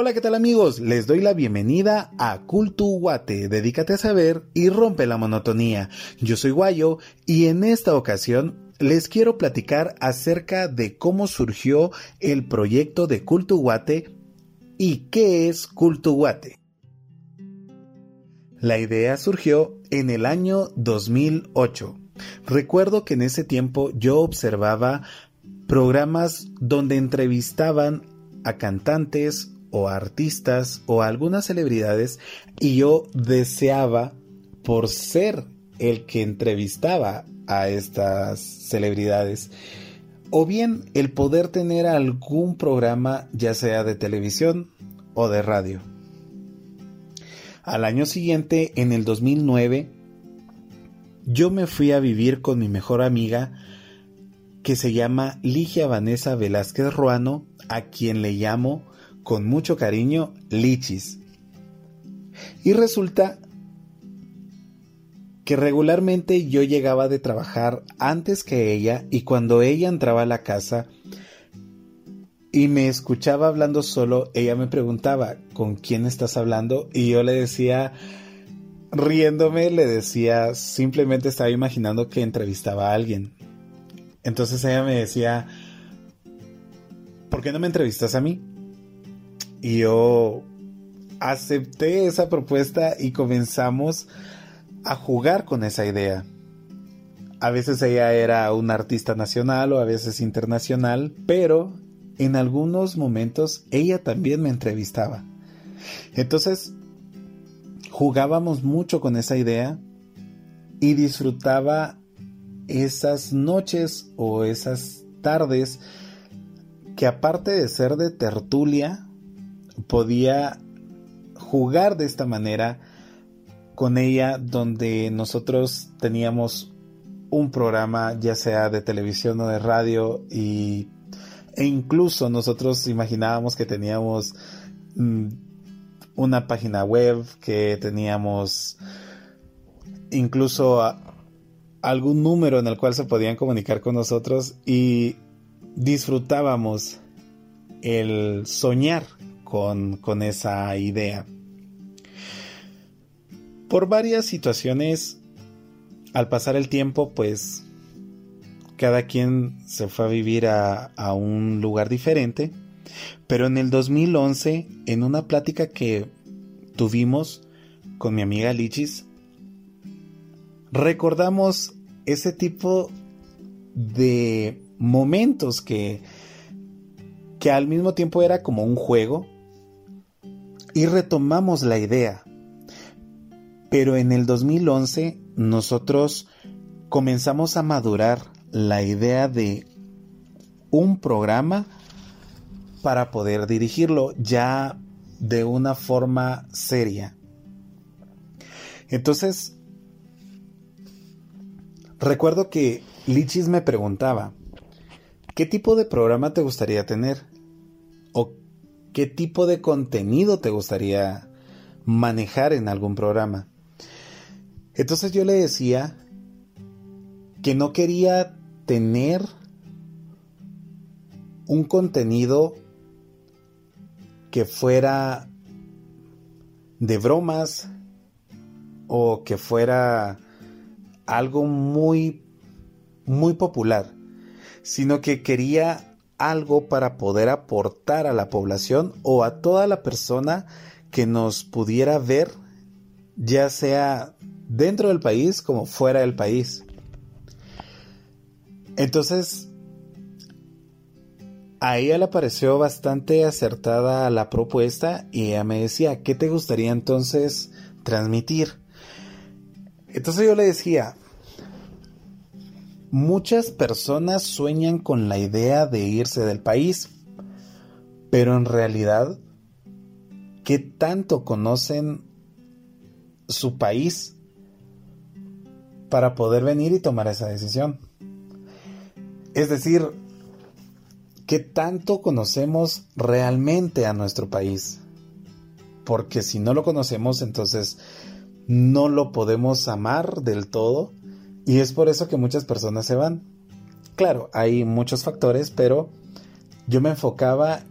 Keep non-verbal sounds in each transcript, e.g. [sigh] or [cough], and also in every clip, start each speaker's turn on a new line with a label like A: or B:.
A: Hola, ¿qué tal amigos? Les doy la bienvenida a Cultu Guate. Dedícate a saber y rompe la monotonía. Yo soy Guayo y en esta ocasión les quiero platicar acerca de cómo surgió el proyecto de Cultu Guate y qué es Cultu Guate. La idea surgió en el año 2008. Recuerdo que en ese tiempo yo observaba programas donde entrevistaban a cantantes o artistas o algunas celebridades y yo deseaba por ser el que entrevistaba a estas celebridades o bien el poder tener algún programa ya sea de televisión o de radio. Al año siguiente, en el 2009, yo me fui a vivir con mi mejor amiga que se llama Ligia Vanessa Velázquez Ruano, a quien le llamo con mucho cariño Lichis. Y resulta que regularmente yo llegaba de trabajar antes que ella y cuando ella entraba a la casa y me escuchaba hablando solo, ella me preguntaba, ¿con quién estás hablando? Y yo le decía, riéndome, le decía, simplemente estaba imaginando que entrevistaba a alguien. Entonces ella me decía, ¿por qué no me entrevistas a mí? Y yo acepté esa propuesta y comenzamos a jugar con esa idea. A veces ella era una artista nacional o a veces internacional, pero en algunos momentos ella también me entrevistaba. Entonces, jugábamos mucho con esa idea y disfrutaba esas noches o esas tardes que aparte de ser de tertulia, podía jugar de esta manera con ella donde nosotros teníamos un programa ya sea de televisión o de radio y e incluso nosotros imaginábamos que teníamos mm, una página web que teníamos incluso algún número en el cual se podían comunicar con nosotros y disfrutábamos el soñar con, esa idea. Por varias situaciones, al pasar el tiempo, pues cada quien se fue a vivir a, a, un lugar diferente. Pero en el 2011, en una plática que tuvimos con mi amiga Lichis, recordamos ese tipo de momentos que, que al mismo tiempo era como un juego, y retomamos la idea. Pero en el 2011 nosotros comenzamos a madurar la idea de un programa para poder dirigirlo ya de una forma seria. Entonces, recuerdo que Lichis me preguntaba, ¿qué tipo de programa te gustaría tener? ¿O qué tipo de contenido te gustaría manejar en algún programa. Entonces yo le decía que no quería tener un contenido que fuera de bromas o que fuera algo muy muy popular, sino que quería algo para poder aportar a la población o a toda la persona que nos pudiera ver, ya sea dentro del país como fuera del país. Entonces, a ella le pareció bastante acertada la propuesta y ella me decía, ¿qué te gustaría entonces transmitir? Entonces yo le decía, Muchas personas sueñan con la idea de irse del país, pero en realidad, ¿qué tanto conocen su país para poder venir y tomar esa decisión? Es decir, ¿qué tanto conocemos realmente a nuestro país? Porque si no lo conocemos, entonces no lo podemos amar del todo y es por eso que muchas personas se van. Claro, hay muchos factores, pero yo me enfocaba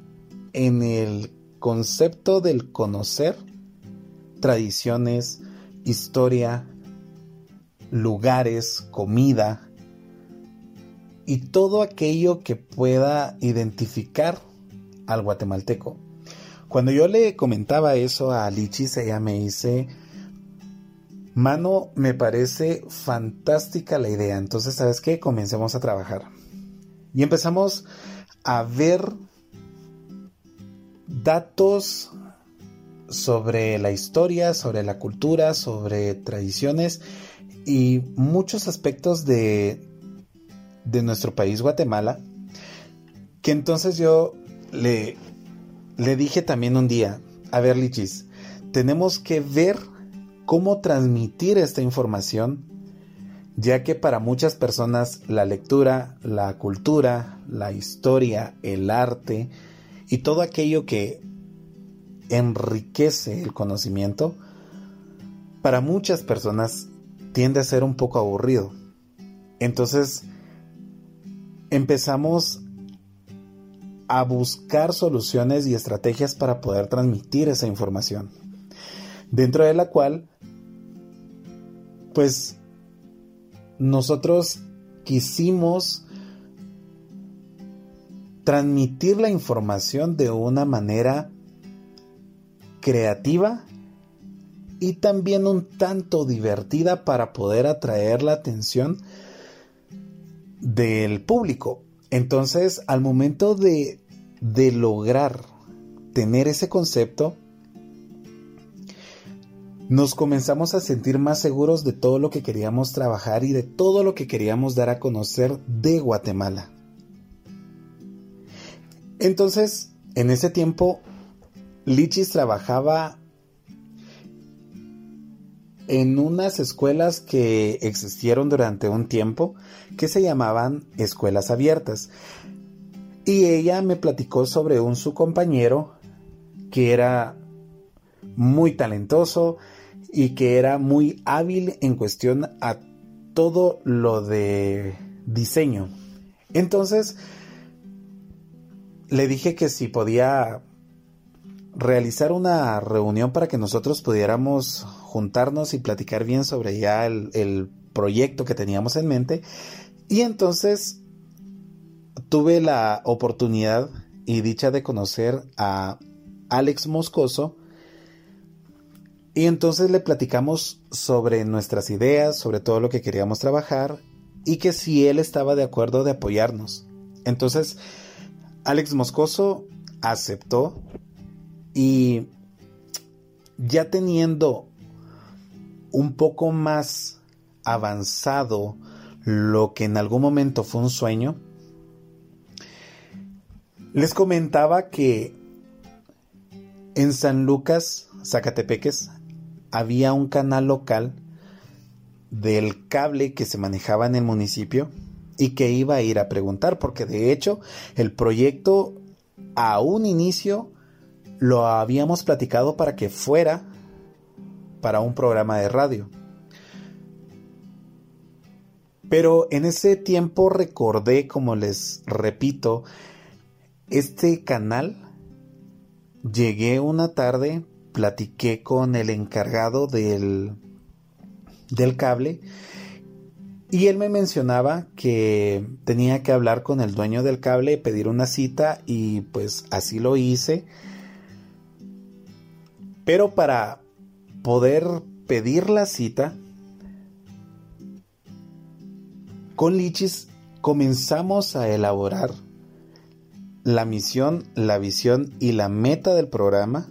A: en el concepto del conocer tradiciones, historia, lugares, comida y todo aquello que pueda identificar al guatemalteco. Cuando yo le comentaba eso a Lichis, ella me dice, mano, me parece fantástica la idea. Entonces, ¿sabes qué? Comencemos a trabajar. Y empezamos a ver datos sobre la historia, sobre la cultura, sobre tradiciones y muchos aspectos de, de nuestro país Guatemala, que entonces yo le, le dije también un día, a ver Lichis, tenemos que ver cómo transmitir esta información, ya que para muchas personas la lectura, la cultura, la historia, el arte y todo aquello que enriquece el conocimiento, para muchas personas tiende a ser un poco aburrido. Entonces, empezamos a buscar soluciones y estrategias para poder transmitir esa información. Dentro de la cual, pues, nosotros quisimos transmitir la información de una manera creativa y también un tanto divertida para poder atraer la atención del público. Entonces, al momento de, de lograr tener ese concepto, nos comenzamos a sentir más seguros de todo lo que queríamos trabajar y de todo lo que queríamos dar a conocer de Guatemala. Entonces, en ese tiempo Lichis trabajaba en unas escuelas que existieron durante un tiempo que se llamaban escuelas abiertas. Y ella me platicó sobre un su compañero que era muy talentoso y que era muy hábil en cuestión a todo lo de diseño. Entonces le dije que si podía realizar una reunión para que nosotros pudiéramos juntarnos y platicar bien sobre ya el, proyecto que teníamos en mente. Y entonces tuve la oportunidad y dicha de conocer a Alex Moscoso. Y entonces le platicamos sobre nuestras ideas, sobre todo lo que queríamos trabajar y que si él estaba de acuerdo de apoyarnos. Entonces, Alex Moscoso aceptó y ya teniendo un poco más avanzado lo que en algún momento fue un sueño, les comentaba que en San Lucas, Zacatepeques, había un canal local del cable que se manejaba en el municipio y que iba a ir a preguntar, porque de hecho el proyecto a un inicio lo habíamos platicado para que fuera para un programa de radio. Pero en ese tiempo recordé, como les repito, este canal. Llegué una tarde, platiqué con el encargado del, del cable y él me mencionaba que tenía que hablar con el dueño del cable, pedir una cita y pues así lo hice pero para poder pedir la cita, con Lichis comenzamos a elaborar la misión, la visión y la meta del programa.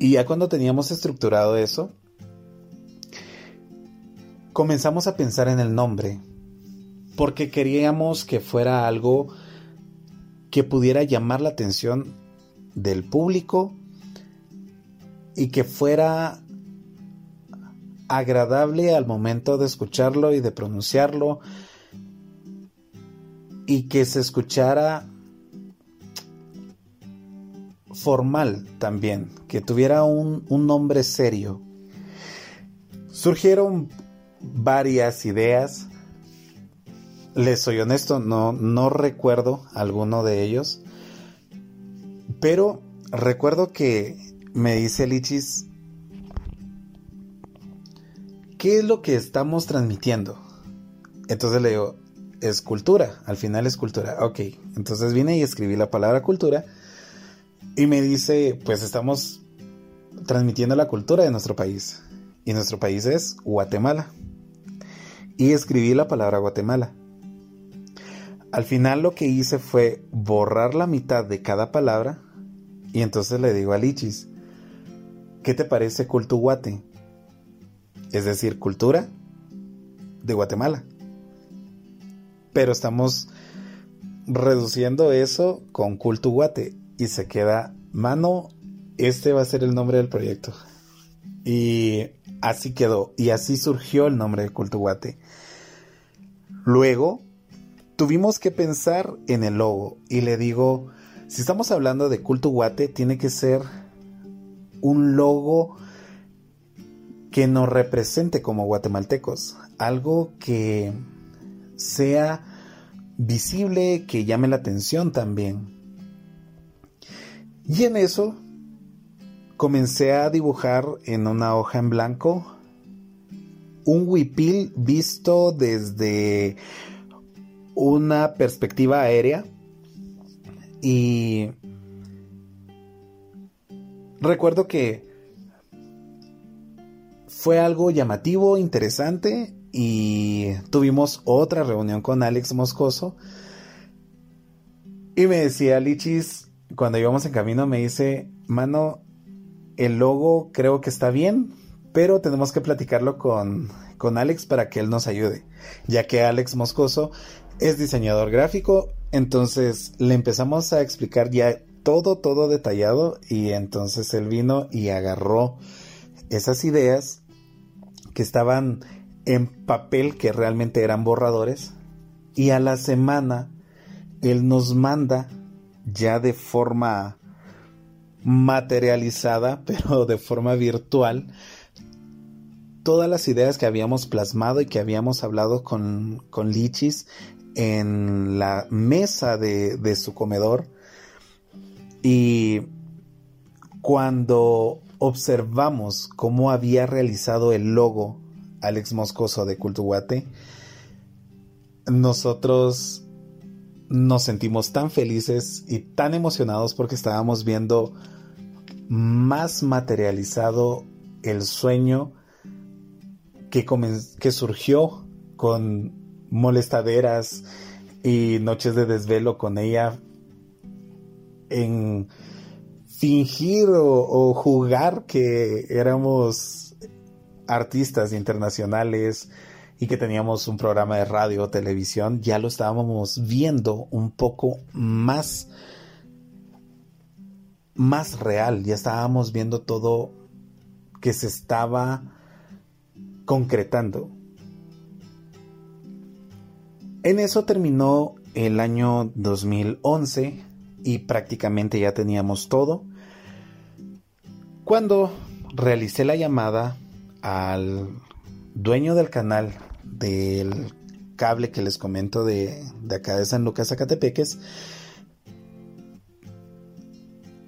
A: Y ya cuando teníamos estructurado eso, comenzamos a pensar en el nombre, porque queríamos que fuera algo que pudiera llamar la atención del público y que fuera agradable al momento de escucharlo y de pronunciarlo y que se escuchara formal también, que tuviera un, nombre serio. Surgieron varias ideas, les soy honesto, no, no recuerdo alguno de ellos, pero recuerdo que me dice Lichis, ¿qué es lo que estamos transmitiendo? Entonces le digo, es cultura, al final es cultura. Ok, entonces vine y escribí la palabra cultura y me dice, pues estamos transmitiendo la cultura de nuestro país. Y nuestro país es Guatemala. Y escribí la palabra Guatemala. Al final lo que hice fue borrar la mitad de cada palabra y entonces le digo a Lichis, ¿qué te parece Cultuguate? Es decir, cultura de Guatemala. Pero estamos reduciendo eso con Cultuguate y se queda, mano, este va a ser el nombre del proyecto. Y así quedó, y así surgió el nombre de Cultuguate. Luego, tuvimos que pensar en el logo, y le digo, si estamos hablando de Cultuguate, tiene que ser un logo que nos represente como guatemaltecos, algo que sea visible, que llame la atención también. Y en eso comencé a dibujar en una hoja en blanco un huipil visto desde una perspectiva aérea. Y recuerdo que fue algo llamativo, interesante y tuvimos otra reunión con Alex Moscoso. Y me decía Lichis, cuando íbamos en camino, me dice, mano, el logo creo que está bien, pero tenemos que platicarlo con, con Alex para que él nos ayude, ya que Alex Moscoso es diseñador gráfico, entonces le empezamos a explicar ya todo, todo detallado y entonces él vino y agarró esas ideas que estaban en papel que realmente eran borradores y a la semana él nos manda ya de forma materializada, [laughs] pero de forma virtual, todas las ideas que habíamos plasmado y que habíamos hablado con, con Lichis en la mesa de, de su comedor. Y cuando observamos cómo había realizado el logo Alex Moscoso de Cultuguate, nosotros nos sentimos tan felices y tan emocionados porque estábamos viendo más materializado el sueño que, que surgió con molestaderas y noches de desvelo con ella en fingir o, jugar que éramos artistas internacionales y que teníamos un programa de radio o televisión, ya lo estábamos viendo un poco más más real, ya estábamos viendo todo que se estaba concretando. En eso terminó el año 2011 y prácticamente ya teníamos todo. Cuando realicé la llamada al dueño del canal del cable que les comento de, de acá de San Lucas, Zacatepeques,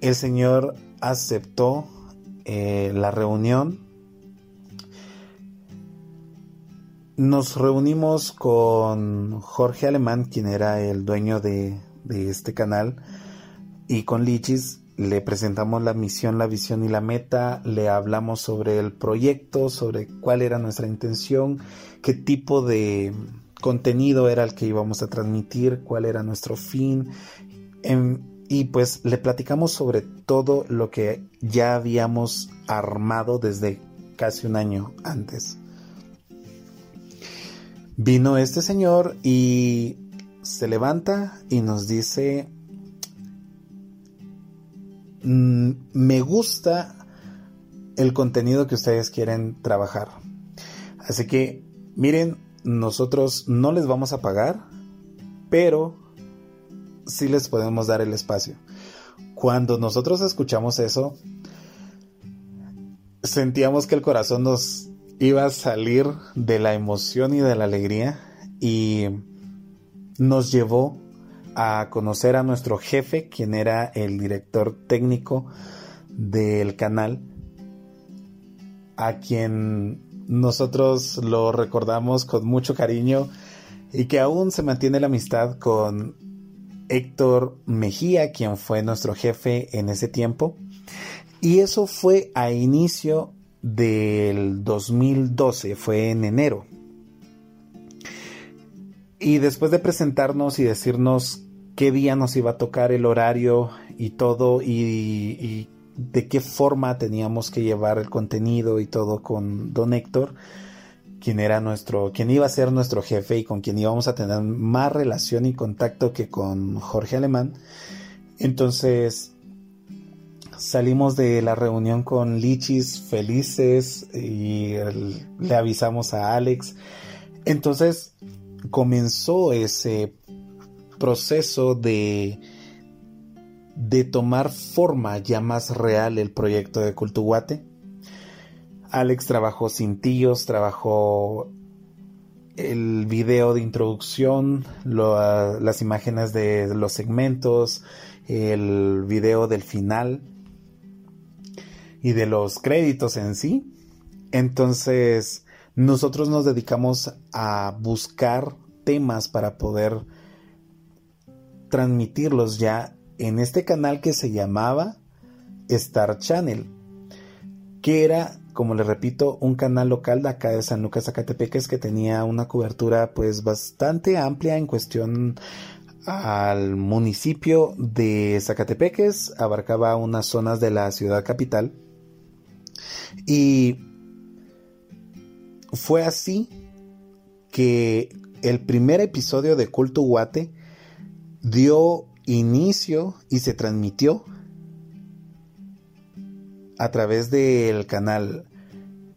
A: el Señor aceptó eh, la reunión. Nos reunimos con Jorge Alemán, quien era el dueño de, de este canal, y con Lichis le presentamos la misión, la visión y la meta, le hablamos sobre el proyecto, sobre cuál era nuestra intención, qué tipo de contenido era el que íbamos a transmitir, cuál era nuestro fin. En, y pues le platicamos sobre todo lo que ya habíamos armado desde casi un año antes. Vino este señor y se levanta y nos dice, mm, me gusta el contenido que ustedes quieren trabajar. Así que, miren, nosotros no les vamos a pagar, pero sí les podemos dar el espacio. Cuando nosotros escuchamos eso, sentíamos que el corazón nos iba a salir de la emoción y de la alegría y nos llevó a conocer a nuestro jefe, quien era el director técnico del canal, a quien nosotros lo recordamos con mucho cariño y que aún se mantiene la amistad con Héctor Mejía, quien fue nuestro jefe en ese tiempo. Y eso fue a inicio del 2012, fue en enero. Y después de presentarnos y decirnos qué día nos iba a tocar el horario y todo, y, de qué forma teníamos que llevar el contenido y todo con don Héctor, quien era nuestro, quien iba a ser nuestro jefe y con quien íbamos a tener más relación y contacto que con Jorge Alemán. Entonces salimos de la reunión con Lichis felices y le avisamos a Alex. Entonces comenzó ese proceso de de tomar forma ya más real el proyecto de Cultuguate. Alex trabajó cintillos, trabajó el video de introducción, las imágenes de los segmentos, el video del final y de los créditos en sí. Entonces, nosotros nos dedicamos a buscar temas para poder transmitirlos ya en este canal que se llamaba Star Channel, que era, como les repito, un canal local de acá de San Lucas Zacatepeques que tenía una cobertura pues bastante amplia en cuestión al municipio de Zacatepeques, abarcaba unas zonas de la ciudad capital. Y fue así que el primer episodio de Culto Guate dio inicio y se transmitió a través del canal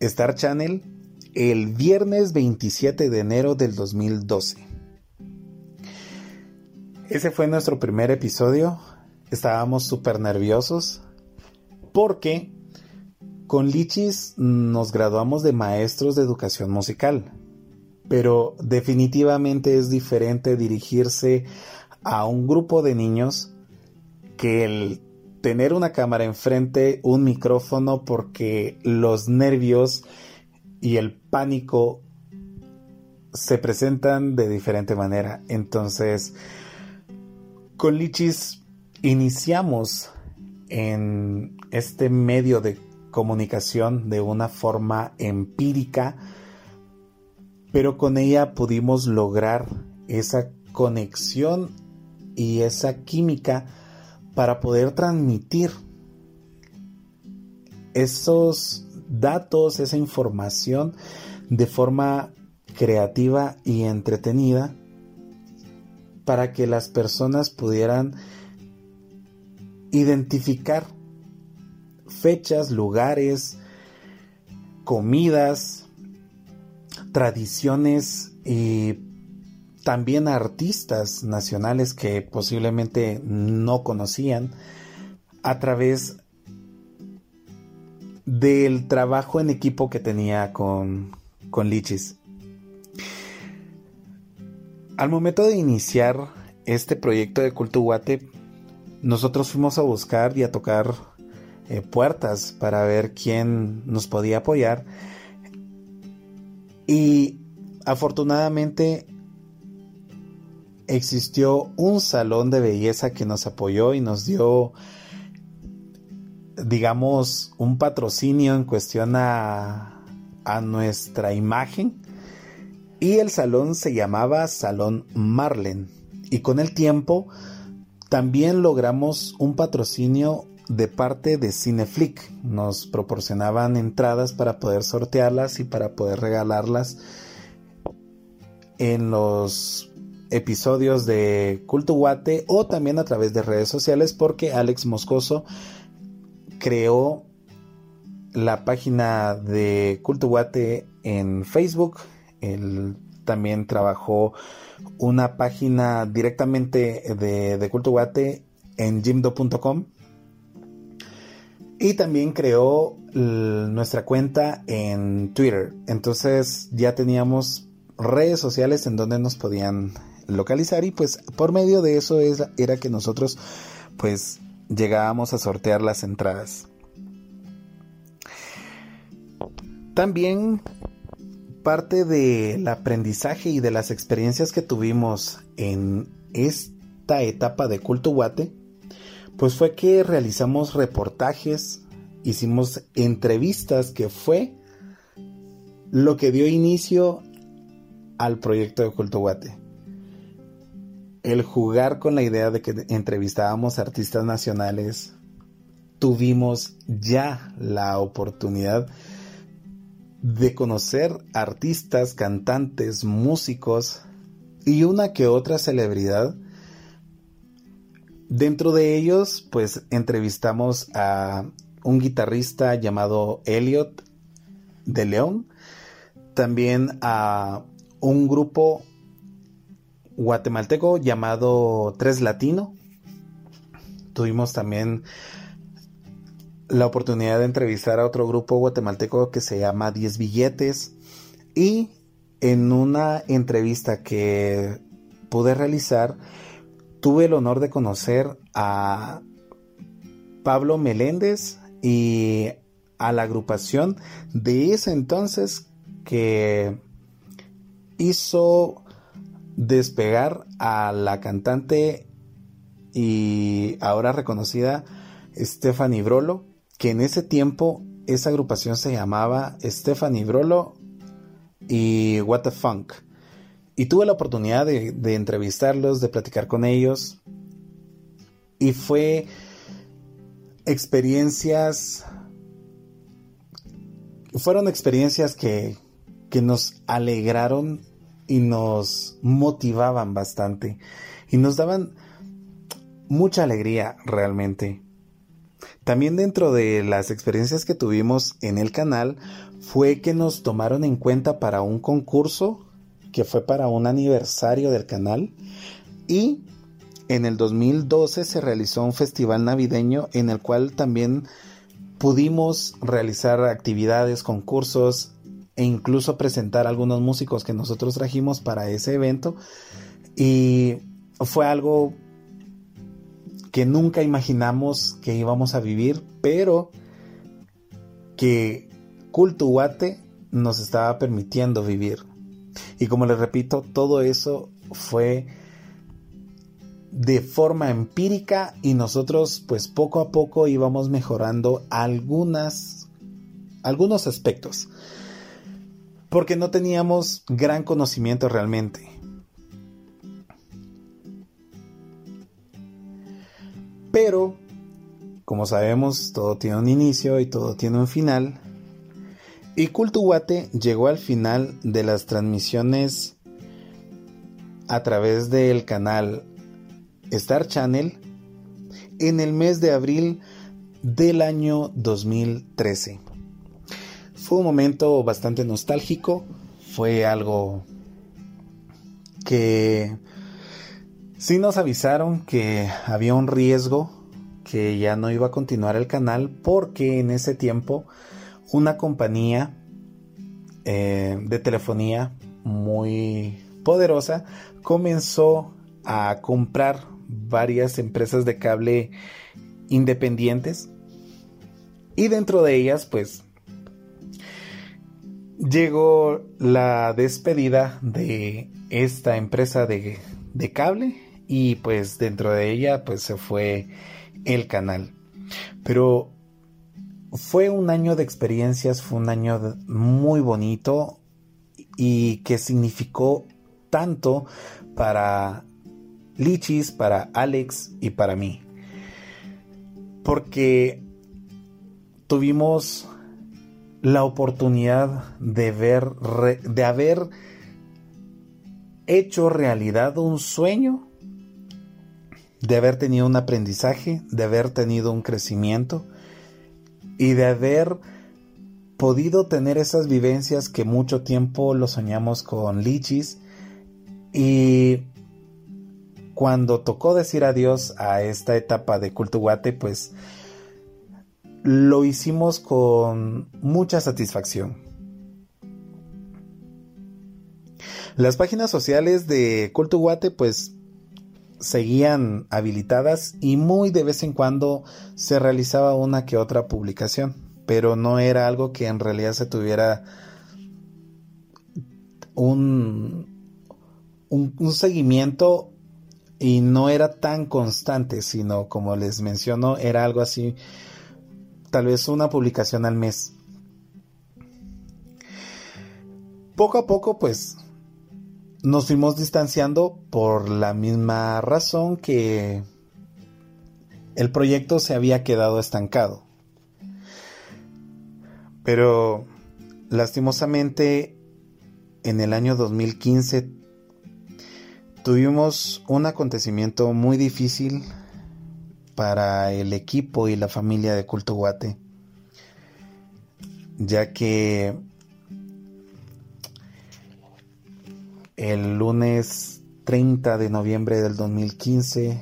A: Star Channel el viernes 27 de enero del 2012. Ese fue nuestro primer episodio. Estábamos súper nerviosos porque con Lichis nos graduamos de maestros de educación musical. Pero definitivamente es diferente dirigirse a un grupo de niños que el tener una cámara enfrente, un micrófono, porque los nervios y el pánico se presentan de diferente manera. Entonces, con Lichis iniciamos en este medio de comunicación de una forma empírica, pero con ella pudimos lograr esa conexión y esa química para poder transmitir esos datos, esa información de forma creativa y entretenida para que las personas pudieran identificar fechas, lugares, comidas, tradiciones y también artistas nacionales que posiblemente no conocían a través del trabajo en equipo que tenía con, con Lichis. Al momento de iniciar este proyecto de Culto Guate, nosotros fuimos a buscar y a tocar eh, puertas para ver quién nos podía apoyar. Y afortunadamente existió un salón de belleza que nos apoyó y nos dio, digamos, un patrocinio en cuestión a, a nuestra imagen. Y el salón se llamaba Salón Marlen. Y con el tiempo también logramos un patrocinio de parte de Cineflick. Nos proporcionaban entradas para poder sortearlas y para poder regalarlas en los episodios de Culto Guate o también a través de redes sociales porque Alex Moscoso creó la página de Culto Guate en Facebook. Él también trabajó una página directamente de, de Culto Guate en jimdo.com y también creó nuestra cuenta en Twitter. Entonces ya teníamos redes sociales en donde nos podían localizar y pues por medio de eso era que nosotros pues llegábamos a sortear las entradas. También parte del aprendizaje y de las experiencias que tuvimos en esta etapa de Culto Guate, pues fue que realizamos reportajes, hicimos entrevistas que fue lo que dio inicio al proyecto de Culto Guate. El jugar con la idea de que entrevistábamos artistas nacionales, tuvimos ya la oportunidad de conocer artistas, cantantes, músicos y una que otra celebridad. Dentro de ellos, pues entrevistamos a un guitarrista llamado Elliot de León, también a un grupo guatemalteco llamado Tres Latino. Tuvimos también la oportunidad de entrevistar a otro grupo guatemalteco que se llama Diez Billetes y en una entrevista que pude realizar tuve el honor de conocer a Pablo Meléndez y a la agrupación de ese entonces que hizo despegar a la cantante y ahora reconocida Stephanie Brolo que en ese tiempo esa agrupación se llamaba Stephanie Brolo y What the Funk. Y tuve la oportunidad de, de entrevistarlos, de platicar con ellos. Y fue experiencias... Fueron experiencias que, que nos alegraron y nos motivaban bastante. Y nos daban mucha alegría realmente. También dentro de las experiencias que tuvimos en el canal fue que nos tomaron en cuenta para un concurso que fue para un aniversario del canal y en el 2012 se realizó un festival navideño en el cual también pudimos realizar actividades, concursos e incluso presentar algunos músicos que nosotros trajimos para ese evento y fue algo que nunca imaginamos que íbamos a vivir, pero que Cultuate nos estaba permitiendo vivir. Y como les repito, todo eso fue de forma empírica y nosotros pues poco a poco íbamos mejorando algunas algunos aspectos porque no teníamos gran conocimiento realmente Pero, como sabemos, todo tiene un inicio y todo tiene un final. Y Cultuguate llegó al final de las transmisiones a través del canal Star Channel en el mes de abril del año 2013. Fue un momento bastante nostálgico, fue algo que Sí nos avisaron que había un riesgo que ya no iba a continuar el canal porque en ese tiempo una compañía eh, de telefonía muy poderosa comenzó a comprar varias empresas de cable independientes y dentro de ellas pues llegó la despedida de esta empresa de, cable y pues dentro de ella pues se fue el canal. Pero fue un año de experiencias, fue un año muy bonito y que significó tanto para Lichis, para Alex y para mí. Porque tuvimos la oportunidad de ver, de haber hecho realidad un sueño de haber tenido un aprendizaje, de haber tenido un crecimiento y de haber podido tener esas vivencias que mucho tiempo lo soñamos con Lichis. Y cuando tocó decir adiós a esta etapa de Cultuguate, pues lo hicimos con mucha satisfacción. Las páginas sociales de Culto Guate pues seguían habilitadas y muy de vez en cuando se realizaba una que otra publicación, pero no era algo que en realidad se tuviera un, un, seguimiento y no era tan constante, sino como les menciono, era algo así, tal vez una publicación al mes. Poco a poco, pues, nos fuimos distanciando por la misma razón que el proyecto se había quedado estancado. Pero, lastimosamente, en el año 2015 tuvimos un acontecimiento muy difícil para el equipo y la familia de Culto Guate, ya que el lunes 30 de noviembre del 2015,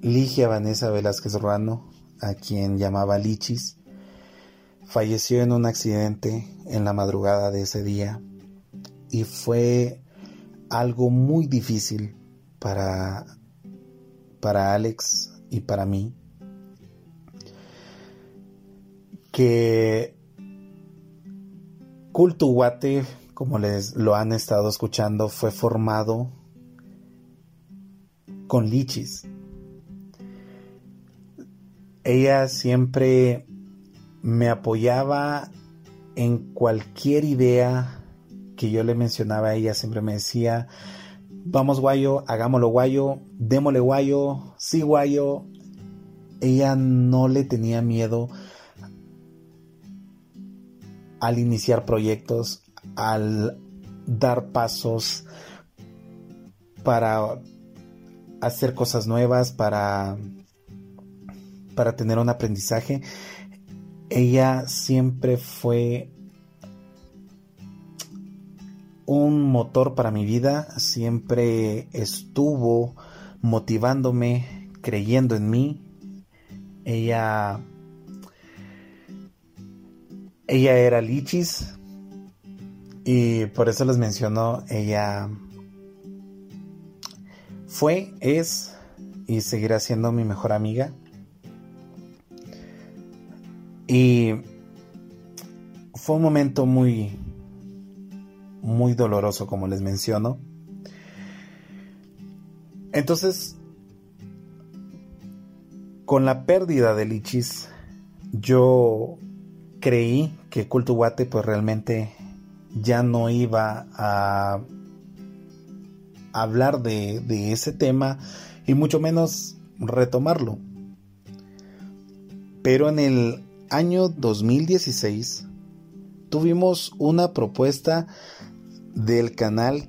A: Ligia Vanessa Velázquez Ruano, a quien llamaba Lichis, falleció en un accidente en la madrugada de ese día y fue algo muy difícil para, para Alex y para mí que Culto Guate, como les lo han estado escuchando, fue formado con lichis. Ella siempre me apoyaba en cualquier idea que yo le mencionaba a ella, siempre me decía, vamos guayo, hagámoslo guayo, démosle guayo, sí guayo. Ella no le tenía miedo al iniciar proyectos, al dar pasos para hacer cosas nuevas, para, para tener un aprendizaje ella siempre fue un motor para mi vida, siempre estuvo motivándome, creyendo en mí. Ella ella era Lichis y por eso les mencionó, ella fue, es y seguirá siendo mi mejor amiga. Y fue un momento muy, muy doloroso, como les menciono. Entonces, con la pérdida de Lichis, yo creí que Cultuguate pues realmente ya no iba a hablar de, de ese tema y mucho menos retomarlo. Pero en el año 2016 tuvimos una propuesta del canal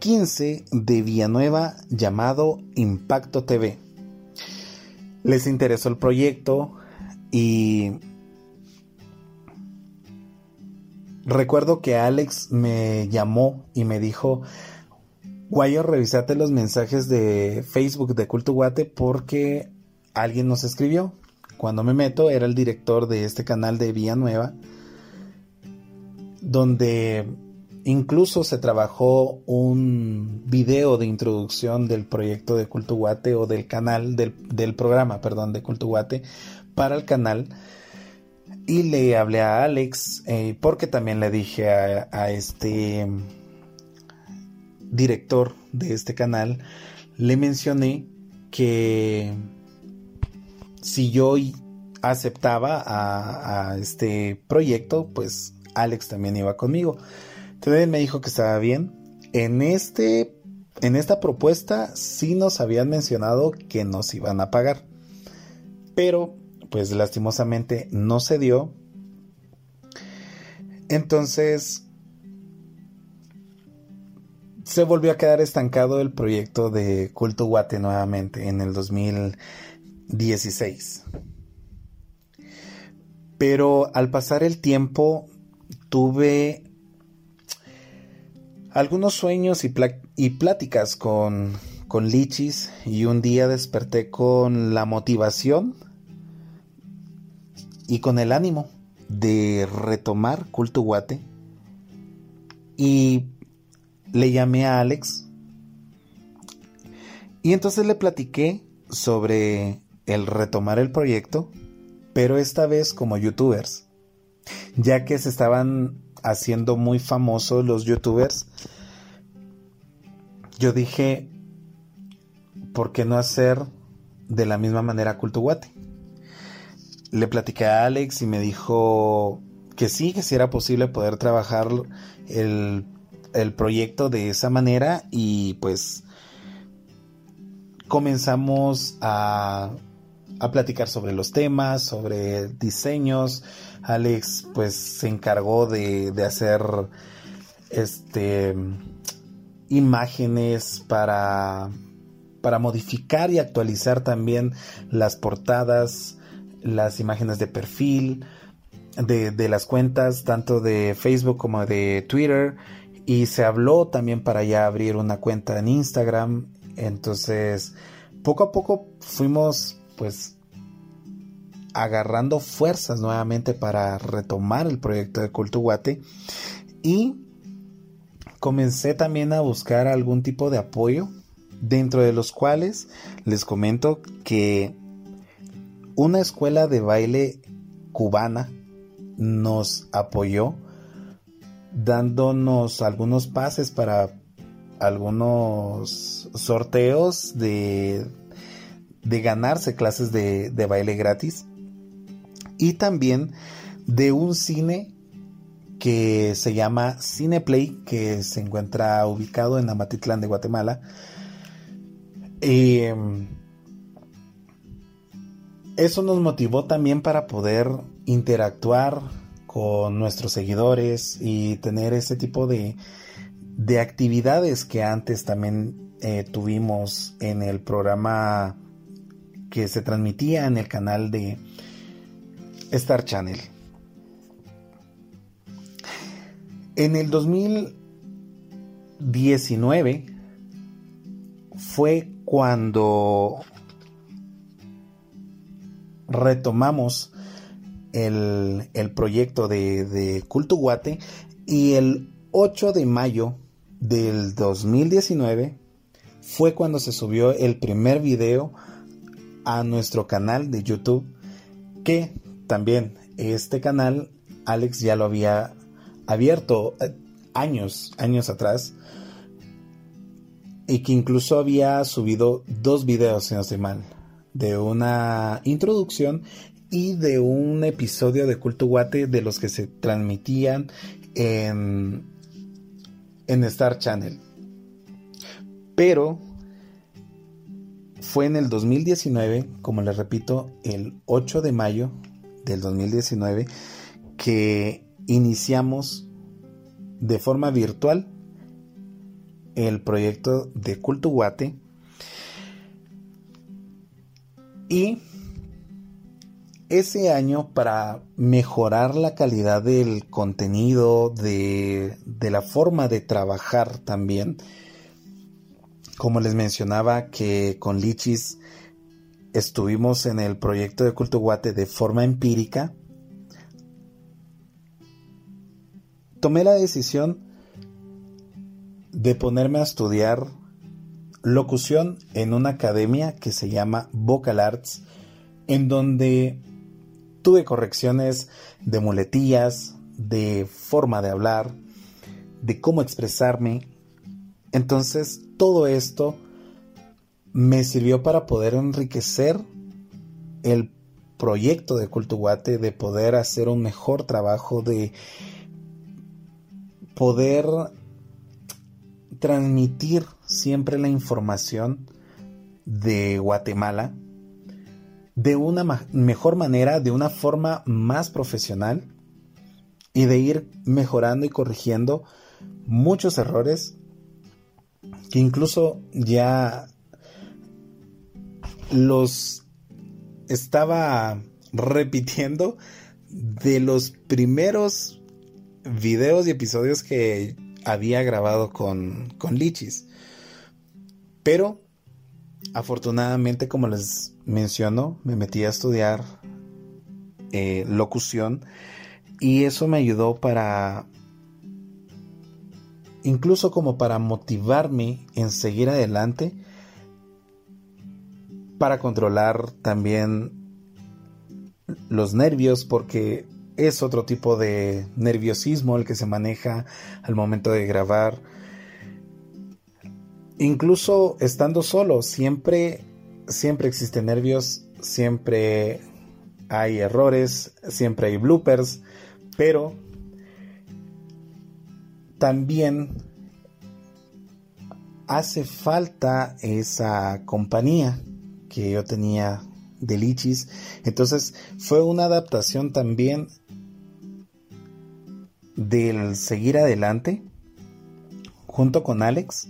A: 15 de Villanueva llamado Impacto TV. Les interesó el proyecto y recuerdo que Alex me llamó y me dijo, Guayo, revisate los mensajes de Facebook de Culto Guate porque alguien nos escribió. Cuando me meto era el director de este canal de Vía Nueva, donde incluso se trabajó un video de introducción del proyecto de Cultuguate o del canal, del, programa, perdón, de Cultuguate para el canal. Y le hablé a Alex, eh, porque también le dije a, a este director de este canal, le mencioné que si yo aceptaba a, este proyecto, pues Alex también iba conmigo. Entonces me dijo que estaba bien. En este, en esta propuesta sí nos habían mencionado que nos iban a pagar, pero pues lastimosamente no se dio. Entonces se volvió a quedar estancado el proyecto de Culto Guate nuevamente en el 2000 16. Pero al pasar el tiempo tuve algunos sueños y, pláticas con, con Lichis y un día desperté con la motivación y con el ánimo de retomar Culto Guate. Y le llamé a Alex. Y entonces le platiqué sobre el retomar el proyecto, pero esta vez como youtubers, ya que se estaban haciendo muy famosos los youtubers, yo dije, ¿por qué no hacer de la misma manera Culto Guate? Le platiqué a Alex y me dijo que sí, que si era posible poder trabajar el, el proyecto de esa manera y pues comenzamos a, a platicar sobre los temas, sobre diseños. Alex pues se encargó de, de hacer este imágenes para para modificar y actualizar también las portadas, las imágenes de perfil de, de, las cuentas tanto de Facebook como de Twitter. Y se habló también para ya abrir una cuenta en Instagram. Entonces, poco a poco fuimos pues agarrando fuerzas nuevamente para retomar el proyecto de Cultuguate y comencé también a buscar algún tipo de apoyo dentro de los cuales les comento que una escuela de baile cubana nos apoyó dándonos algunos pases para algunos sorteos de, de ganarse clases de, de baile gratis y también de un cine que se llama Cineplay, que se encuentra ubicado en Amatitlán de Guatemala. Em, eso nos motivó también para poder interactuar con nuestros seguidores y tener ese tipo de, de actividades que antes también eh, tuvimos en el programa que se transmitía en el canal de Star Channel. En el 2019 fue cuando retomamos el, proyecto de, de Culto Guate y el 8 de mayo del 2019 fue cuando se subió el primer video a nuestro canal de YouTube que también este canal Alex ya lo había abierto eh, años, años atrás y que incluso había subido dos videos, si no estoy mal, de una introducción y de un episodio de Culto Guate de los que se transmitían en en Star Channel. Pero fue en el 2019, como les repito, el 8 de mayo del 2019, que iniciamos de forma virtual el proyecto de Culto Guate. Y ese año para mejorar la calidad del contenido, de, la forma de trabajar también. Como les mencionaba que con Lichis estuvimos en el proyecto de Culto Guate de forma empírica, tomé la decisión de ponerme a estudiar locución en una academia que se llama Vocal Arts, en donde tuve correcciones de muletillas, de forma de hablar, de cómo expresarme. Entonces todo esto me sirvió para poder enriquecer el proyecto de Cultuguate, de poder hacer un mejor trabajo, de poder transmitir siempre la información de Guatemala de una mejor manera, de una forma más profesional y de ir mejorando y corrigiendo muchos errores que incluso ya los estaba repitiendo de los primeros videos y episodios que había grabado con, con Lichis. Pero afortunadamente, como les menciono, me metí a estudiar eh, locución Y eso me ayudó para, incluso como para motivarme en seguir adelante, para controlar también los nervios, porque es otro tipo de nerviosismo el que se maneja al momento de grabar. Incluso estando solo, siempre, siempre existen nervios, siempre hay errores, siempre hay bloopers, pero también hace falta esa compañía que yo tenía de Lichis. Entonces fue una adaptación también del seguir adelante junto con Alex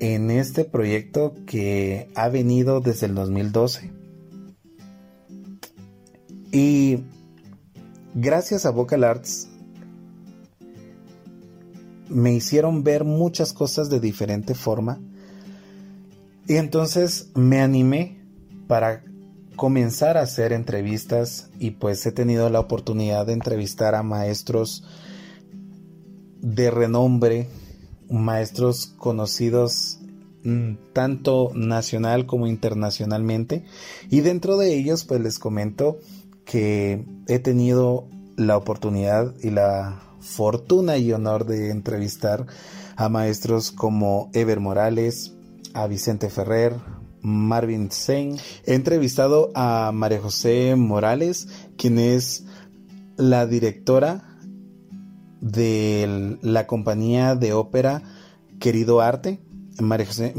A: en este proyecto que ha venido desde el 2012. Y gracias a Vocal Arts me hicieron ver muchas cosas de diferente forma. Y entonces me animé para comenzar a hacer entrevistas y pues he tenido la oportunidad de entrevistar a maestros de renombre, maestros conocidos mm, tanto nacional como internacionalmente. Y dentro de ellos pues les comento que he tenido la oportunidad y la fortuna y honor de entrevistar a maestros como Ever Morales, a Vicente Ferrer, Marvin Sen. He entrevistado a María José Morales, quien es la directora de la compañía de ópera Querido Arte. María José,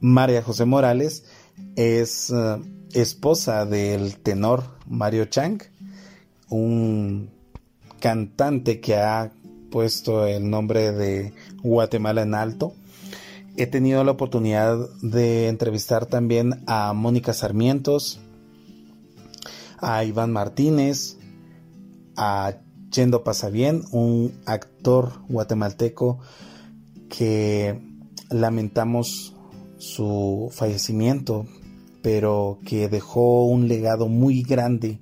A: María José Morales es eh, esposa del tenor Mario Chang, un cantante que ha puesto el nombre de Guatemala en alto. He tenido la oportunidad de entrevistar también a Mónica Sarmientos, a Iván Martínez, a Chendo Pasabien, un actor guatemalteco que lamentamos su fallecimiento, pero que dejó un legado muy grande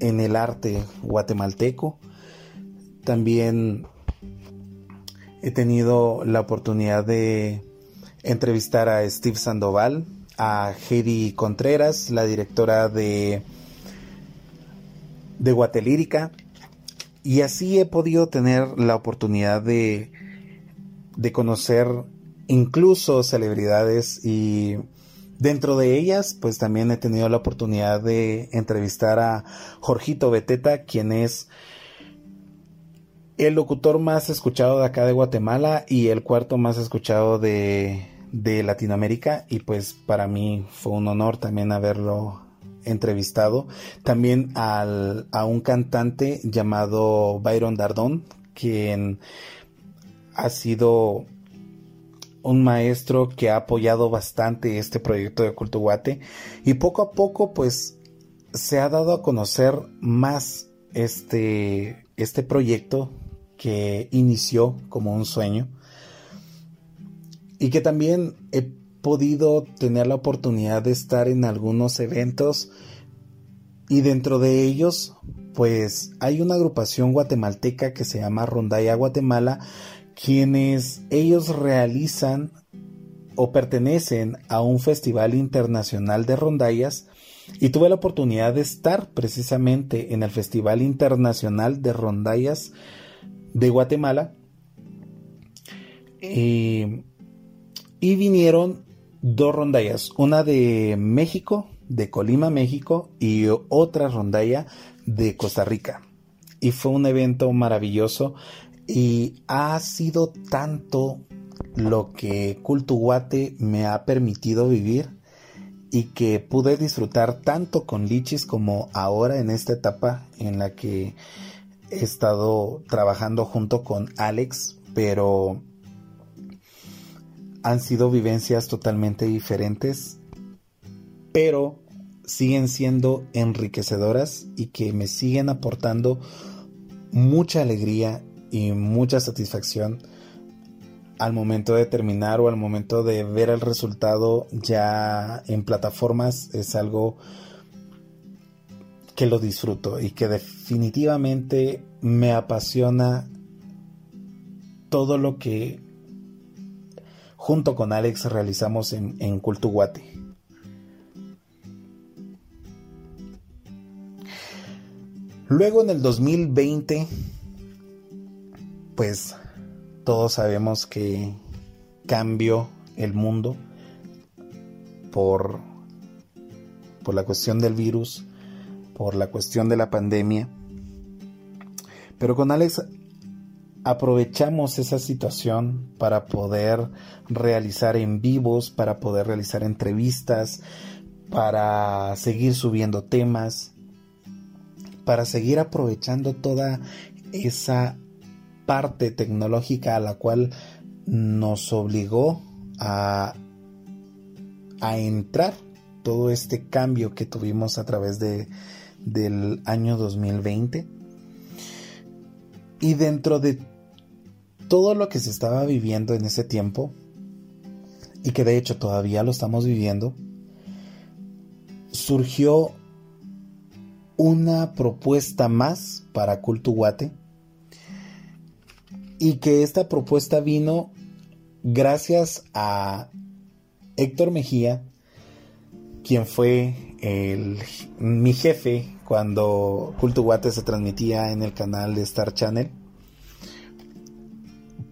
A: en el arte guatemalteco. También he tenido la oportunidad de entrevistar a Steve Sandoval, a Heidi Contreras, la directora de, de Guatelírica, y así he podido tener la oportunidad de, de conocer incluso celebridades y Dentro de ellas, pues también he tenido la oportunidad de entrevistar a Jorgito Beteta, quien es el locutor más escuchado de acá de Guatemala y el cuarto más escuchado de, de Latinoamérica. Y pues para mí fue un honor también haberlo entrevistado. También al, a un cantante llamado Byron Dardón, quien ha sido un maestro que ha apoyado bastante este proyecto de Culto Guate y poco a poco pues se ha dado a conocer más este, este proyecto que inició como un sueño y que también he podido tener la oportunidad de estar en algunos eventos y dentro de ellos pues hay una agrupación guatemalteca que se llama Rondalla Guatemala quienes ellos realizan o pertenecen a un festival internacional de rondallas y tuve la oportunidad de estar precisamente en el Festival Internacional de Rondallas de Guatemala y, y vinieron dos rondallas, una de México, de Colima, México y otra rondalla de Costa Rica. Y fue un evento maravilloso y ha sido tanto lo que Cultuguate me ha permitido vivir y que pude disfrutar tanto con Lichis como ahora en esta etapa en la que he estado trabajando junto con Alex, pero han sido vivencias totalmente diferentes, pero siguen siendo enriquecedoras y que me siguen aportando mucha alegría y mucha satisfacción al momento de terminar o al momento de ver el resultado ya en plataformas. Es algo que lo disfruto y que definitivamente me apasiona todo lo que junto con Alex realizamos en, en Cultuguate. Luego en el 2020, pues todos sabemos que cambió el mundo por, por la cuestión del virus, por la cuestión de la pandemia. Pero con Alex aprovechamos esa situación para poder realizar en vivos, para poder realizar entrevistas, para seguir subiendo temas, para seguir aprovechando toda esa parte tecnológica a la cual nos obligó a, a entrar todo este cambio que tuvimos a través de, del año 2020. Y dentro de todo lo que se estaba viviendo en ese tiempo, y que de hecho todavía lo estamos viviendo, surgió una propuesta más para Cultuguate y que esta propuesta vino gracias a Héctor Mejía, quien fue mi jefe cuando Cultuguate se transmitía en el canal de Star Channel,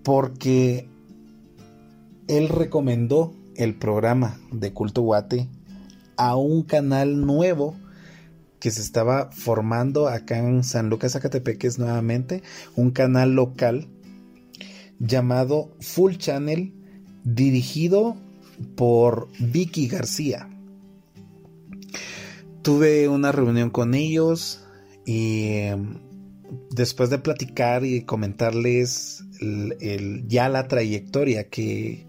A: porque él recomendó el programa de Cultuguate a un canal nuevo que se estaba formando acá en San Lucas Zacatepeques nuevamente, un canal local llamado Full Channel dirigido por Vicky García. Tuve una reunión con ellos y em, después de platicar y comentarles ya la trayectoria que,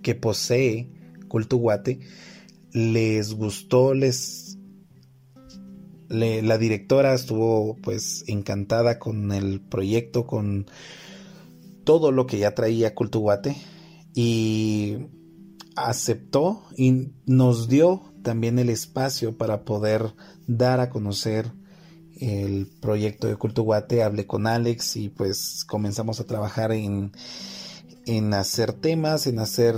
A: que posee Cultuguate, les gustó, les la directora estuvo pues encantada con el proyecto, con todo lo que ya traía Cultuguate y aceptó y nos dio también el espacio para poder dar a conocer el proyecto de Cultuguate. Hablé con Alex y pues comenzamos a trabajar en, en hacer temas, en hacer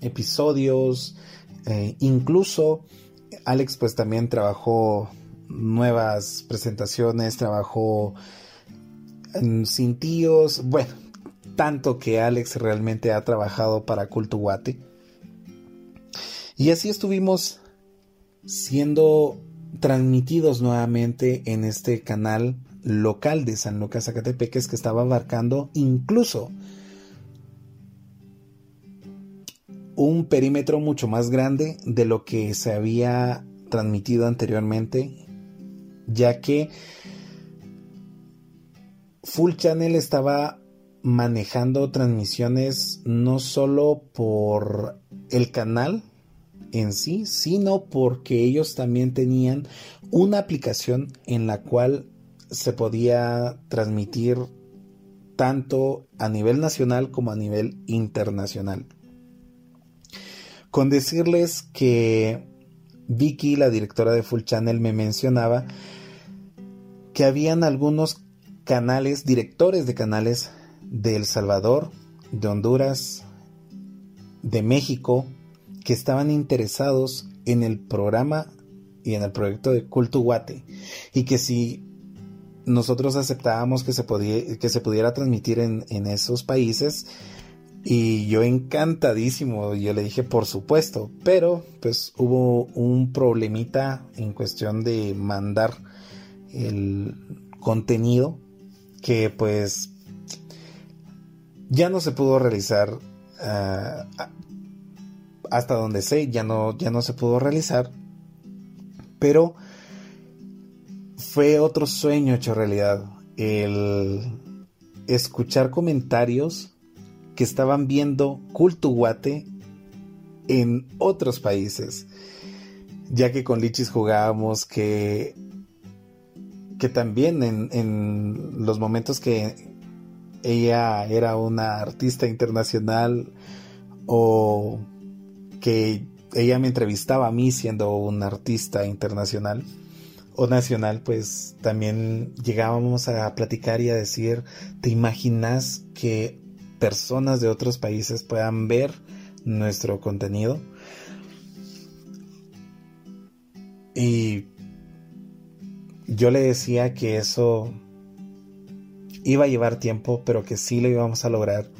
A: episodios, eh, incluso Alex pues también trabajó nuevas presentaciones, trabajó en Sin Tíos, bueno, tanto que Alex realmente ha trabajado para Cultuguate. Y así estuvimos siendo transmitidos nuevamente en este canal local de San Lucas Zacatepeques que estaba abarcando incluso un perímetro mucho más grande de lo que se había transmitido anteriormente, ya que Full Channel estaba manejando transmisiones no solo por el canal en sí, sino porque ellos también tenían una aplicación en la cual se podía transmitir tanto a nivel nacional como a nivel internacional. Con decirles que Vicky, la directora de Full Channel, me mencionaba que habían algunos canales, directores de canales de El Salvador, de Honduras, de México, que estaban interesados en el programa y en el proyecto de Culto Guate y que si nosotros aceptábamos que se, podía, que se pudiera transmitir en, en esos países, y yo encantadísimo, yo le dije por supuesto, pero pues hubo un problemita en cuestión de mandar el contenido que pues ya no se pudo realizar ah, hasta donde sé, ya no, ya no se pudo realizar, pero fue otro sueño hecho realidad, el escuchar comentarios que estaban viendo Cultuguate en otros países. Ya que con Lichis jugábamos que, que también en, en los momentos que ella era una artista internacional o que ella me entrevistaba a mí siendo un artista internacional o nacional, pues también llegábamos a platicar y a decir, ¿te imaginas que personas de otros países puedan ver nuestro contenido? Y yo le decía que eso iba a llevar tiempo, pero que sí lo íbamos a lograr.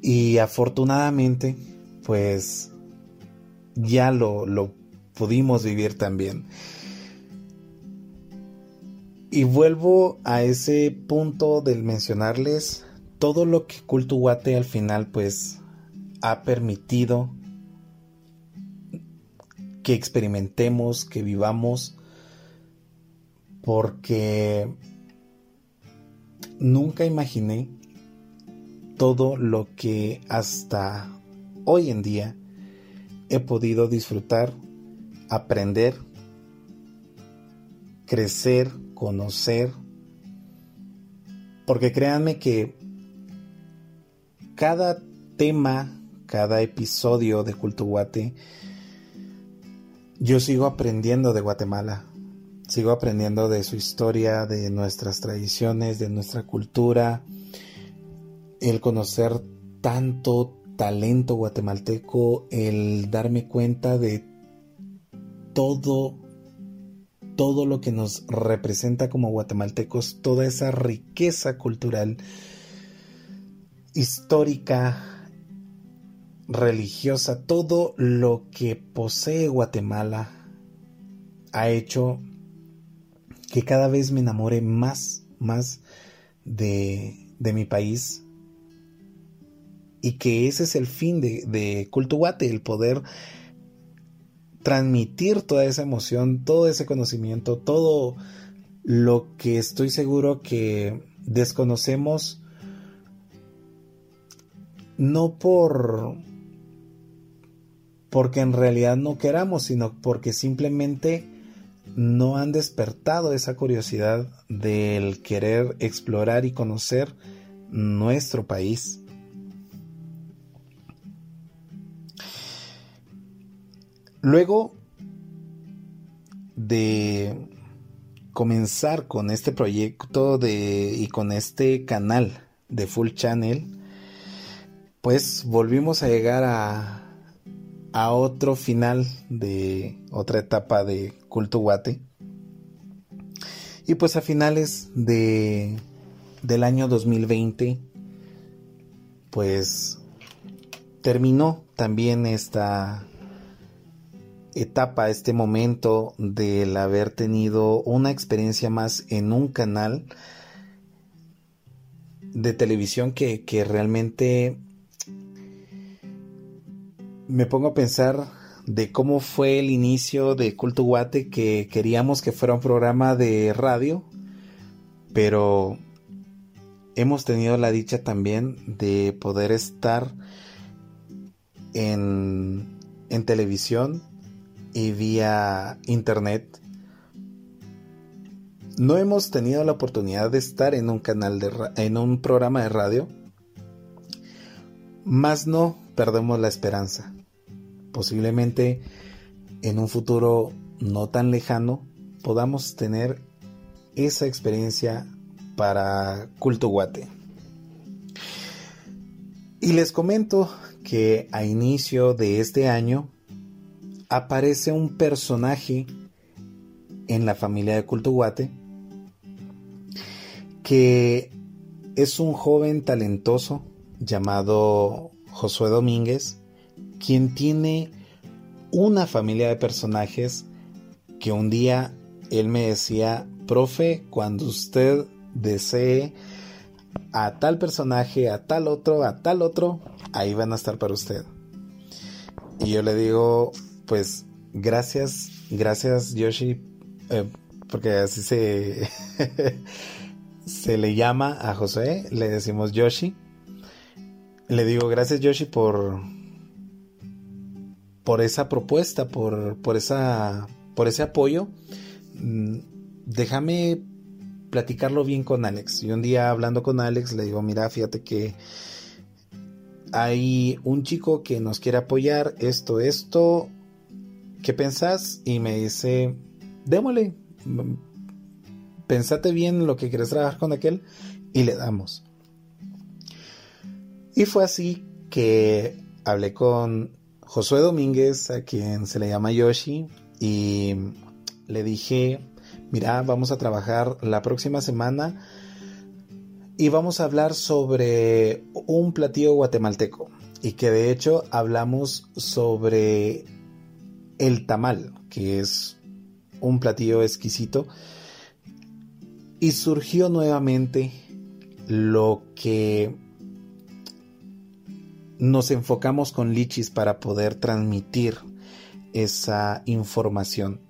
A: Y afortunadamente, pues ya lo, lo pudimos vivir también. Y vuelvo a ese punto del mencionarles todo lo que Cultuguate al final pues ha permitido que experimentemos, que vivamos, porque nunca imaginé todo lo que hasta hoy en día he podido disfrutar aprender, crecer, conocer. Porque créanme que cada tema, cada episodio de Cultuguate, yo sigo aprendiendo de Guatemala. Sigo aprendiendo de su historia, de nuestras tradiciones, de nuestra cultura. El conocer tanto talento guatemalteco, el darme cuenta de todo, todo lo que nos representa como guatemaltecos, toda esa riqueza cultural, histórica, religiosa, todo lo que posee Guatemala ha hecho que cada vez me enamore más, más de, de mi país. Y que ese es el fin de, de Cultuguate, el poder transmitir toda esa emoción, todo ese conocimiento, todo lo que estoy seguro que desconocemos no por porque en realidad no queramos, sino porque simplemente no han despertado esa curiosidad del querer explorar y conocer nuestro país. Luego de comenzar con este proyecto de, y con este canal de Full Channel, pues volvimos a llegar a, a otro final de otra etapa de Culto Guate. Y pues a finales de, del año 2020, pues terminó también esta etapa, este momento del haber tenido una experiencia más en un canal de televisión que, realmente me pongo a pensar de cómo fue el inicio de Culto Guate, que queríamos que fuera un programa de radio, pero hemos tenido la dicha también de poder estar en, en televisión y vía internet. No hemos tenido la oportunidad de estar en un canal de en un programa de radio, más no perdemos la esperanza. Posiblemente en un futuro no tan lejano podamos tener esa experiencia para Culto Guate. Y les comento que a inicio de este año aparece un personaje en la familia de Cultuguate que es un joven talentoso llamado Josué Domínguez, quien tiene una familia de personajes que un día él me decía, profe, cuando usted desee a tal personaje, a tal otro, a tal otro, ahí van a estar para usted. Y yo le digo, pues gracias, gracias Yoshi, eh, porque así se, [laughs] se le llama a José, le decimos Yoshi. Le digo gracias Yoshi por, por esa propuesta, por, por, esa, por ese apoyo. Mm, déjame platicarlo bien con Alex. Y un día hablando con Alex le digo, mira, fíjate que hay un chico que nos quiere apoyar, esto, esto, ¿qué pensás? Y me dice, démosle, pensate bien lo que quieres trabajar con aquel y le damos. Y fue así que hablé con Josué Domínguez, a quien se le llama Yoshi, y le dije, mira, vamos a trabajar la próxima semana y vamos a hablar sobre un platillo guatemalteco y que de hecho hablamos sobre el tamal, que es un platillo exquisito. Y surgió nuevamente lo que nos enfocamos con Lichis para poder transmitir esa información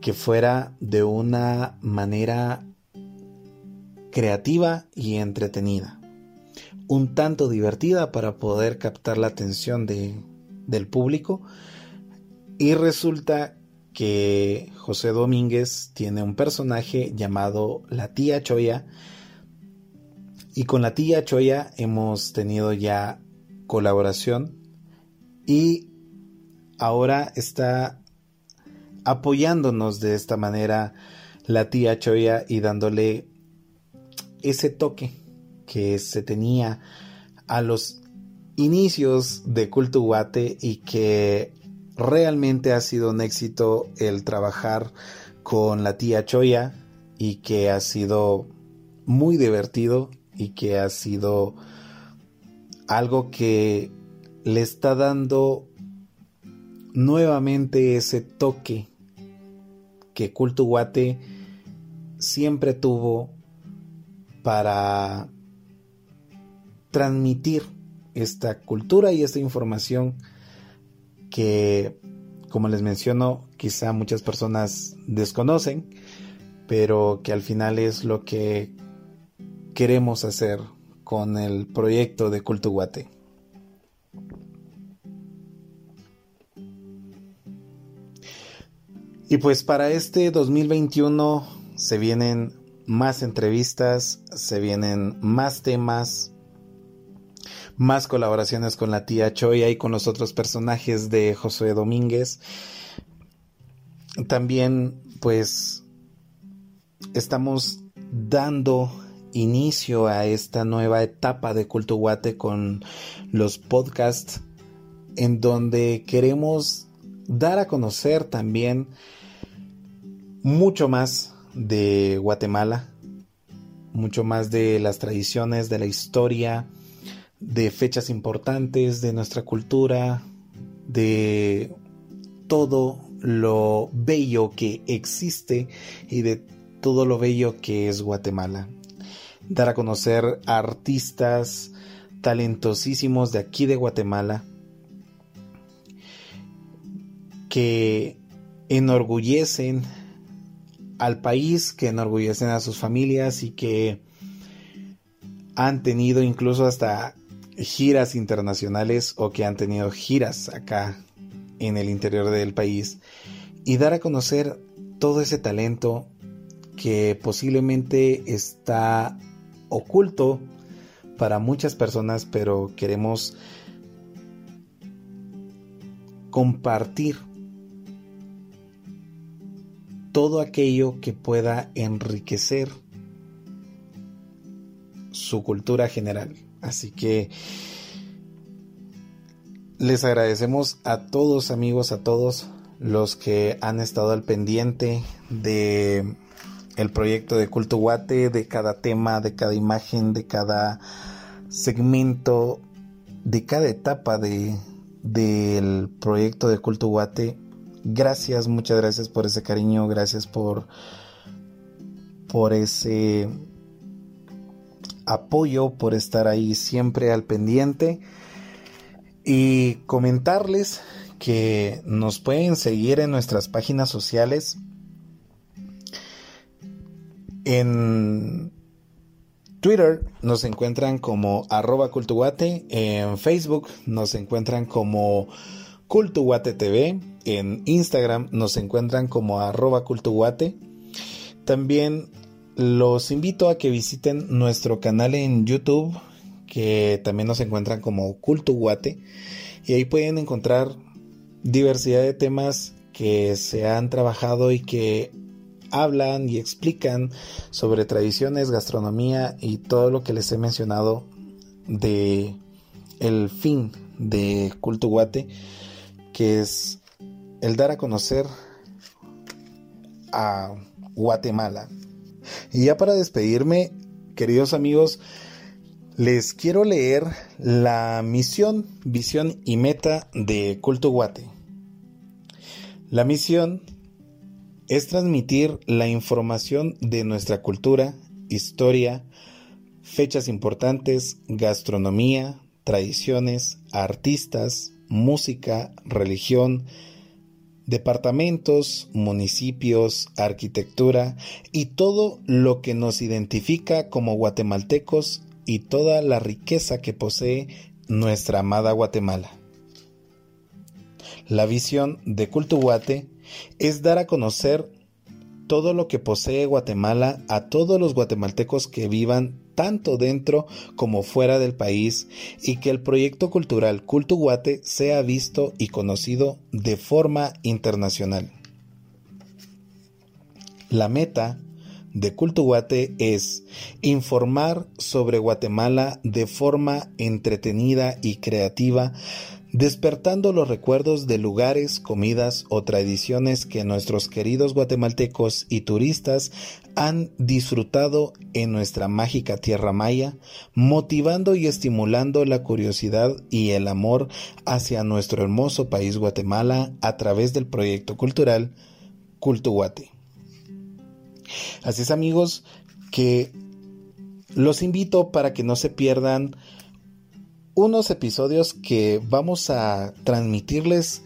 A: que fuera de una manera creativa y entretenida, un tanto divertida para poder captar la atención del público y resulta que José Domínguez tiene un personaje llamado la tía Choya. Y con la tía Choya hemos tenido ya colaboración. Y ahora está apoyándonos de esta manera la tía Choya y dándole ese toque que se tenía a los inicios de Culto Guate y que realmente ha sido un éxito el trabajar con la tía Choya y que ha sido muy divertido y que ha sido algo que le está dando nuevamente ese toque que Culto Guate siempre tuvo para transmitir esta cultura y esta información que, como les menciono, quizá muchas personas desconocen, pero que al final es lo que queremos hacer con el proyecto de Culto Guate. Y pues para este 2021 se vienen más entrevistas, se vienen más temas, más colaboraciones con la tía Choya y con los otros personajes de Josué Domínguez. También pues estamos dando inicio a esta nueva etapa de Culto Guate con los podcasts en donde queremos dar a conocer también mucho más de Guatemala, mucho más de las tradiciones, de la historia, de fechas importantes, de nuestra cultura, de todo lo bello que existe y de todo lo bello que es Guatemala. Dar a conocer artistas talentosísimos de aquí de Guatemala que enorgullecen al país, que enorgullecen a sus familias y que han tenido incluso hasta giras internacionales o que han tenido giras acá en el interior del país y dar a conocer todo ese talento que posiblemente está oculto para muchas personas, pero queremos compartir todo aquello que pueda enriquecer su cultura general. Así que les agradecemos a todos amigos, a todos los que han estado al pendiente de el proyecto de Culto Guate, de cada tema, de cada imagen, de cada segmento, de cada etapa de, del proyecto de Culto Guate. Gracias, muchas gracias por ese cariño, gracias por, por ese apoyo, por estar ahí siempre al pendiente y comentarles que nos pueden seguir en nuestras páginas sociales en Twitter nos encuentran como arroba cultuguate, en Facebook nos encuentran como cultuguate TV, en Instagram nos encuentran como arroba cultuguate. También los invito a que visiten nuestro canal en YouTube, que también nos encuentran como Culto Guate. Y ahí pueden encontrar diversidad de temas que se han trabajado y que hablan y explican sobre tradiciones, gastronomía y todo lo que les he mencionado de el fin de Culto Guate, que es el dar a conocer a Guatemala. Y ya para despedirme, queridos amigos, les quiero leer la misión, visión y meta de Culto Guate. La misión es transmitir la información de nuestra cultura, historia, fechas importantes, gastronomía, tradiciones, artistas, música, religión, departamentos, municipios, arquitectura y todo lo que nos identifica como guatemaltecos y toda la riqueza que posee nuestra amada Guatemala. La visión de Cultuguate es dar a conocer todo lo que posee Guatemala a todos los guatemaltecos que vivan tanto dentro como fuera del país y que el proyecto cultural Cultuguate sea visto y conocido de forma internacional. La meta de Cultuguate es informar sobre Guatemala de forma entretenida y creativa, despertando los recuerdos de lugares, comidas o tradiciones que nuestros queridos guatemaltecos y turistas han disfrutado en nuestra mágica tierra maya, motivando y estimulando la curiosidad y el amor hacia nuestro hermoso país Guatemala a través del proyecto cultural Cultuguate. Así es amigos que los invito para que no se pierdan unos episodios que vamos a transmitirles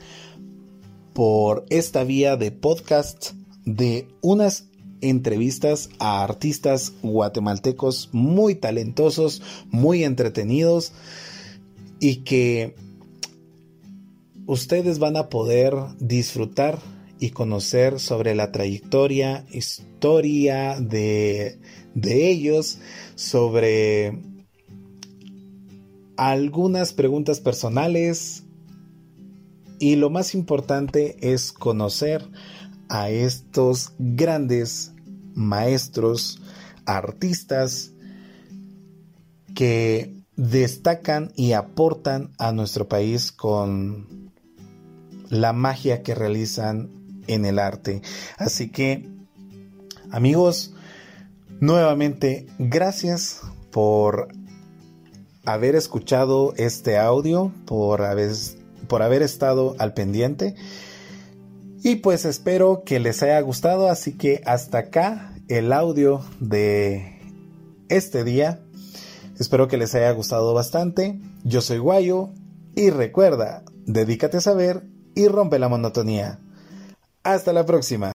A: por esta vía de podcast de unas entrevistas a artistas guatemaltecos muy talentosos, muy entretenidos y que ustedes van a poder disfrutar y conocer sobre la trayectoria, historia de, de ellos, sobre algunas preguntas personales y lo más importante es conocer a estos grandes maestros, artistas que destacan y aportan a nuestro país con la magia que realizan en el arte. Así que, amigos, nuevamente, gracias por haber escuchado este audio, por haber, por haber estado al pendiente. Y pues espero que les haya gustado, así que hasta acá el audio de este día. Espero que les haya gustado bastante. Yo soy Guayo y recuerda, dedícate a saber y rompe la monotonía. Hasta la próxima.